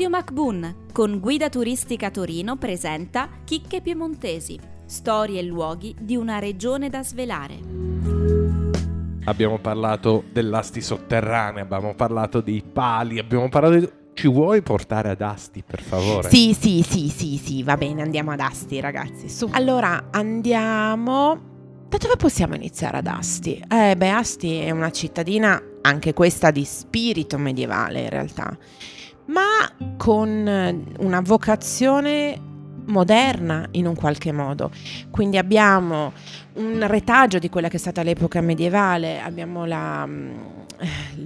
Radio MacBoon con Guida Turistica Torino presenta Chicche Piemontesi, storie e luoghi di una regione da svelare. Abbiamo parlato dell'Asti sotterranea, abbiamo parlato dei pali, abbiamo parlato di... Ci vuoi portare ad Asti, per favore? Sì, sì, sì, sì, sì, va bene, andiamo ad Asti, ragazzi. Su. Allora, andiamo... Da dove possiamo iniziare ad Asti? Eh, beh, Asti è una cittadina, anche questa di spirito medievale in realtà ma con eh, una vocazione moderna in un qualche modo. Quindi abbiamo un retaggio di quella che è stata l'epoca medievale, abbiamo la, mm,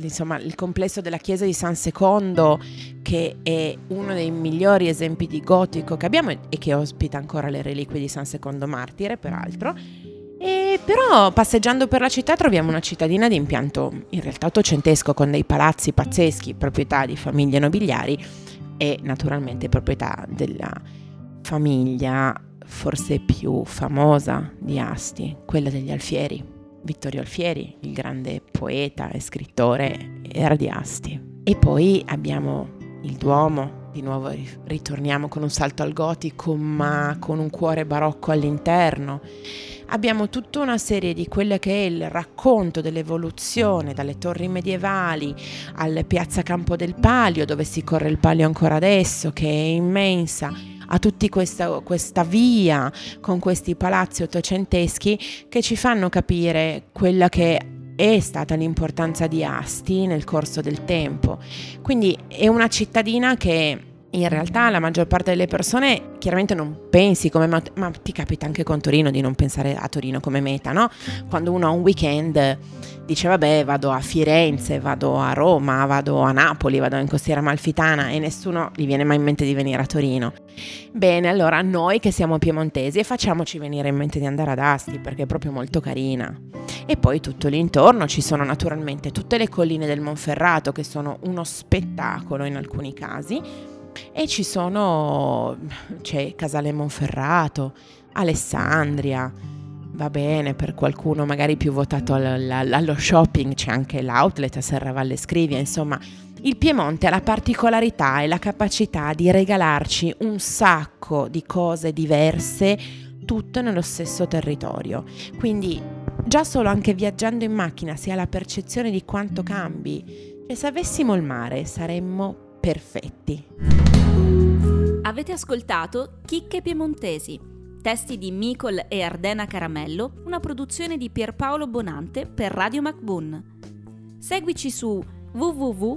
insomma, il complesso della chiesa di San Secondo che è uno dei migliori esempi di gotico che abbiamo e che ospita ancora le reliquie di San Secondo Martire, peraltro e però passeggiando per la città troviamo una cittadina di impianto in realtà ottocentesco con dei palazzi pazzeschi, proprietà di famiglie nobiliari e naturalmente proprietà della famiglia forse più famosa di Asti, quella degli Alfieri. Vittorio Alfieri, il grande poeta e scrittore, era di Asti. E poi abbiamo il Duomo, di nuovo ritorniamo con un salto al gotico ma con un cuore barocco all'interno abbiamo tutta una serie di quelle che è il racconto dell'evoluzione dalle torri medievali al piazza Campo del Palio, dove si corre il palio ancora adesso, che è immensa a tutta questa, questa, via con questi palazzi ottocenteschi che ci fanno capire quella che è stata l'importanza di Asti nel corso del tempo. Quindi è una cittadina che in realtà la maggior parte delle persone chiaramente non pensi come, ma, ma, ti capita anche con Torino di non pensare a Torino come meta, no? Quando uno ha un weekend dice vabbè vado a Firenze, vado a Roma, vado a Napoli, vado in costiera malfitana e nessuno gli viene mai in mente di venire a Torino. Bene, allora noi che siamo piemontesi facciamoci venire in mente di andare ad Asti perché è proprio molto carina. E poi tutto l'intorno ci sono naturalmente tutte le colline del Monferrato che sono uno spettacolo in alcuni casi e ci sono, c'è Casale Monferrato, Alessandria, va bene, per qualcuno magari più votato allo shopping c'è anche l'outlet a Serravalle Scrivia, insomma il Piemonte ha la particolarità e la capacità di regalarci un sacco di cose diverse, tutte nello stesso territorio. Quindi già solo anche viaggiando in macchina si ha la percezione di quanto cambi. E se avessimo il mare saremmo perfetti. Avete ascoltato Chicche Piemontesi, testi di Micol e Ardena Caramello, una produzione di Pierpaolo Bonante per Radio MacBoon. Seguici su www.mbun.it.